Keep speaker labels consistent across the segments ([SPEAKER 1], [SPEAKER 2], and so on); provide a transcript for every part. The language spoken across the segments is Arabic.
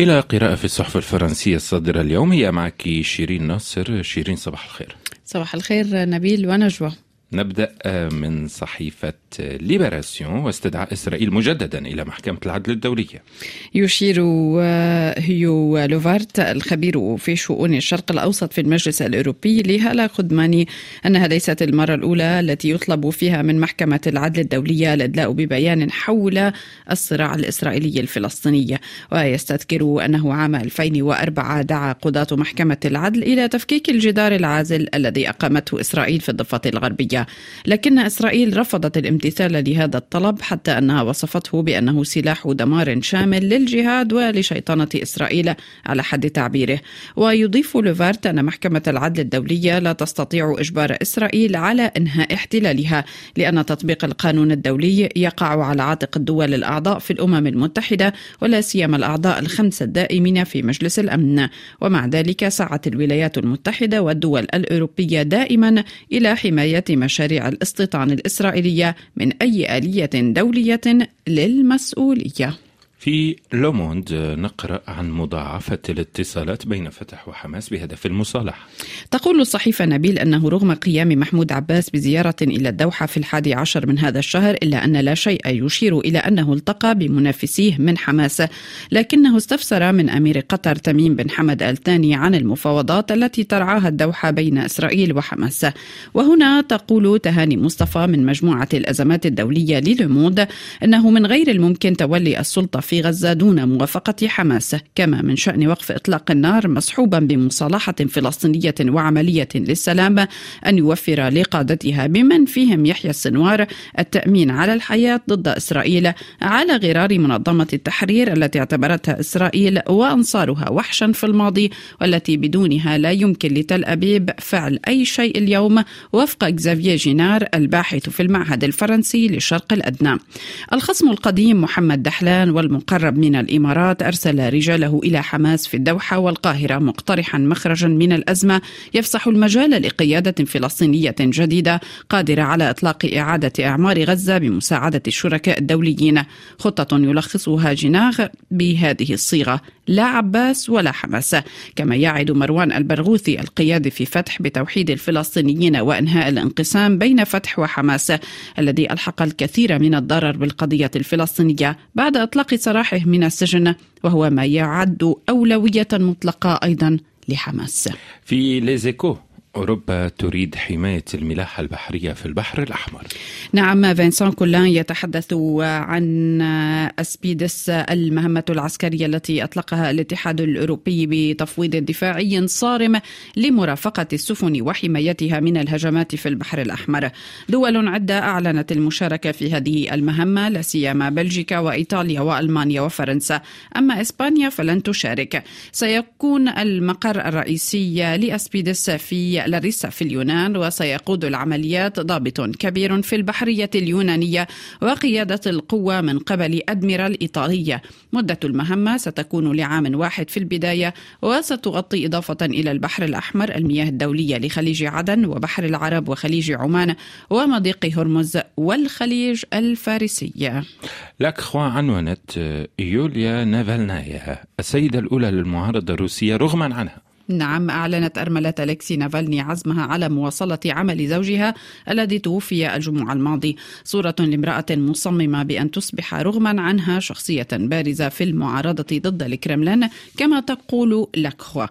[SPEAKER 1] إلى قراءة في الصحف الفرنسية الصادرة اليوم. هي معك شيرين ناصر. شيرين صباح الخير.
[SPEAKER 2] صباح الخير نبيل ونجوى
[SPEAKER 1] نبدأ من صحيفة ليبراسيون واستدعاء إسرائيل مجددا إلى محكمة العدل الدولية.
[SPEAKER 2] يشير آه، هيو لوفات الخبير في شؤون الشرق الأوسط في المجلس الأوروبي لهالة خدماني أنها ليست المرة الأولى التي يطلب فيها من محكمة العدل الدولية الإدلاء ببيان حول الصراع الإسرائيلي الفلسطيني. ويستذكر أنه عام 2004 دعا قضاة محكمة العدل إلى تفكيك الجدار العازل الذي أقامته إسرائيل في الضفة الغربية. لكن إسرائيل رفضت الامتثال لهذا الطلب حتى أنها وصفته بأنه سلاح دمار شامل للجهاد ولشيطنة إسرائيل على حد تعبيره. ويضيف لوفارت أن محكمة العدل الدولية لا تستطيع إجبار إسرائيل على إنهاء احتلالها لأن تطبيق القانون الدولي يقع على عاتق الدول الأعضاء في الأمم المتحدة ولا سيما الأعضاء الخمسة الدائمين في مجلس الأمن. ومع ذلك سعت الولايات المتحدة والدول الأوروبية دائما إلى حماية مشاريع الاستيطان الإسرائيلية من أي آلية دولية للمسؤولية.
[SPEAKER 1] في لوموند نقرأ عن مضاعفة الاتصالات بين فتح وحماس بهدف المصالحة.
[SPEAKER 2] تقول الصحيفة نبيل أنه رغم قيام محمود عباس بزيارة إلى الدوحة في الحادي عشر من هذا الشهر إلا أن لا شيء يشير إلى أنه التقى بمنافسيه من حماس لكنه استفسر من أمير قطر تميم بن حمد آل ثاني عن المفاوضات التي ترعاها الدوحة بين إسرائيل وحماس. وهنا تقول تهاني مصطفى من مجموعة الأزمات الدولية للوموند أنه من غير الممكن تولي السلطة في غزة دون موافقة حماس كما من شأن وقف إطلاق النار مصحوبا بمصالحة فلسطينية وعملية للسلام أن يوفر لقادتها بمن فيهم يحيى السنوار التأمين على الحياة ضد إسرائيل على غرار منظمة التحرير التي اعتبرتها إسرائيل وأنصارها وحشا في الماضي والتي بدونها لا يمكن لتل أبيب فعل أي شيء اليوم وفق إكزافييه جينار الباحث في المعهد الفرنسي للشرق الأدنى. الخصم القديم محمد دحلان والم مقرب من الإمارات أرسل رجاله إلى حماس في الدوحة والقاهرة مقترحا مخرجا من الأزمة يفسح المجال لقيادة فلسطينية جديدة قادرة على إطلاق إعادة إعمار غزة بمساعدة الشركاء الدوليين. خطة يلخصها جناغ بهذه الصيغة. لا عباس ولا حماس كما يعد مروان البرغوثي القيادي في فتح بتوحيد الفلسطينيين وإنهاء الانقسام بين فتح وحماس الذي ألحق الكثير من الضرر بالقضية الفلسطينية بعد إطلاق سراحه من السجن وهو ما يعد أولوية مطلقة أيضا لحماس.
[SPEAKER 1] في ليزيكو أوروبا تريد حماية الملاحة البحرية في البحر الأحمر.
[SPEAKER 2] نعم فينسان كولان يتحدث عن أسبيدس المهمة العسكرية التي أطلقها الاتحاد الأوروبي بتفويض دفاعي صارم لمرافقة السفن وحمايتها من الهجمات في البحر الأحمر. دول عدة أعلنت المشاركة في هذه المهمة لا سيما بلجيكا وإيطاليا وألمانيا وفرنسا. أما إسبانيا فلن تشارك. سيكون المقر الرئيسي لأسبيدس في لاريسا في اليونان وسيقود العمليات ضابط كبير في البحرية اليونانية وقيادة القوة من قبل أدميرال إيطالية. مدة المهمة ستكون لعام واحد في البداية وستغطي إضافة إلى البحر الأحمر المياه الدولية لخليج عدن وبحر العرب وخليج عمان ومضيق هرمز والخليج الفارسي.
[SPEAKER 1] لاكخوا عنونت يوليا نافالنايا السيدة الأولى للمعارضة الروسية رغما عنها.
[SPEAKER 2] نعم أعلنت أرملة أليكسي نافالني عزمها على مواصلة عمل زوجها الذي توفي الجمعة الماضي صورة لامرأة مصممة بأن تصبح رغما عنها شخصية بارزة في المعارضة ضد الكرملين كما تقول لاكخوا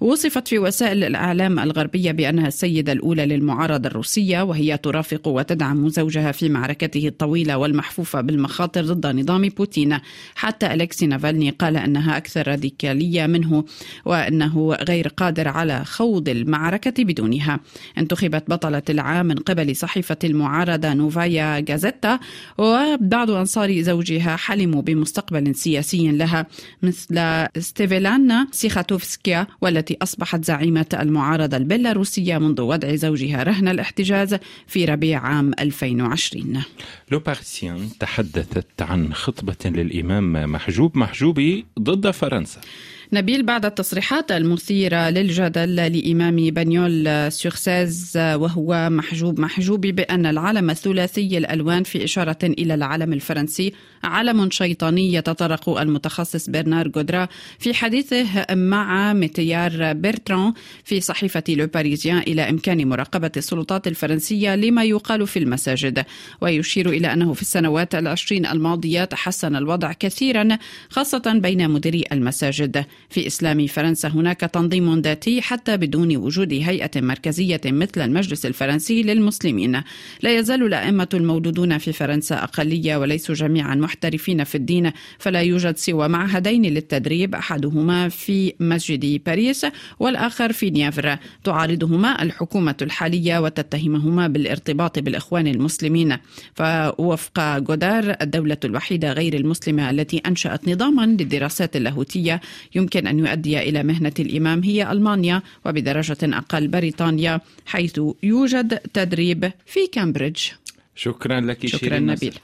[SPEAKER 2] وصفت في وسائل الإعلام الغربية بأنها السيدة الأولى للمعارضة الروسية وهي ترافق وتدعم زوجها في معركته الطويلة والمحفوفة بالمخاطر ضد نظام بوتين. حتى أليكسي نافالني قال أنها أكثر راديكالية منه وأنه غير غير قادر على خوض المعركة بدونها. انتخبت بطلة العام من قبل صحيفة المعارضة نوفايا جازيتا وبعض أنصار زوجها حلموا بمستقبل سياسي لها مثل ستيفيلانا سيخاتوفسكيا والتي أصبحت زعيمة المعارضة البيلاروسية منذ وضع زوجها رهن الاحتجاز في ربيع عام 2020
[SPEAKER 1] لو باريزيان تحدثت عن خطبة للإمام محجوب محجوبي ضد فرنسا.
[SPEAKER 2] نبيل بعد التصريحات المثيرة للجدل لإمام بانيول سور سيز وهو محجوب محجوبي بأن العلم الثلاثي الألوان في إشارة إلى العلم الفرنسي علم شيطاني يتطرق المتخصص برنار جودرا في حديثه مع ميتيار بيرتران في صحيفة لو باريزيان إلى إمكان مراقبة السلطات الفرنسية لما يقال في المساجد. ويشير إلى أنه في السنوات العشرين الماضية تحسن الوضع كثيرا خاصة بين مديري المساجد. في إسلام فرنسا هناك تنظيم ذاتي حتى بدون وجود هيئة مركزية مثل المجلس الفرنسي للمسلمين. لا يزال الأئمة المولودون في فرنسا أقلية وليسوا جميعا محترفين في الدين فلا يوجد سوى معهدين للتدريب أحدهما في مسجد باريس والآخر في نيافر. تعارضهما الحكومة الحالية وتتهمهما بالارتباط بالإخوان المسلمين. فوفق جودار الدولة الوحيدة غير المسلمة التي أنشأت نظاما للدراسات اللاهوتية يمكن أن يؤدي إلى مهنة الإمام هي ألمانيا وبدرجة أقل بريطانيا حيث يوجد تدريب في كامبريدج.
[SPEAKER 1] شكرا لك
[SPEAKER 2] شكرا نبيل.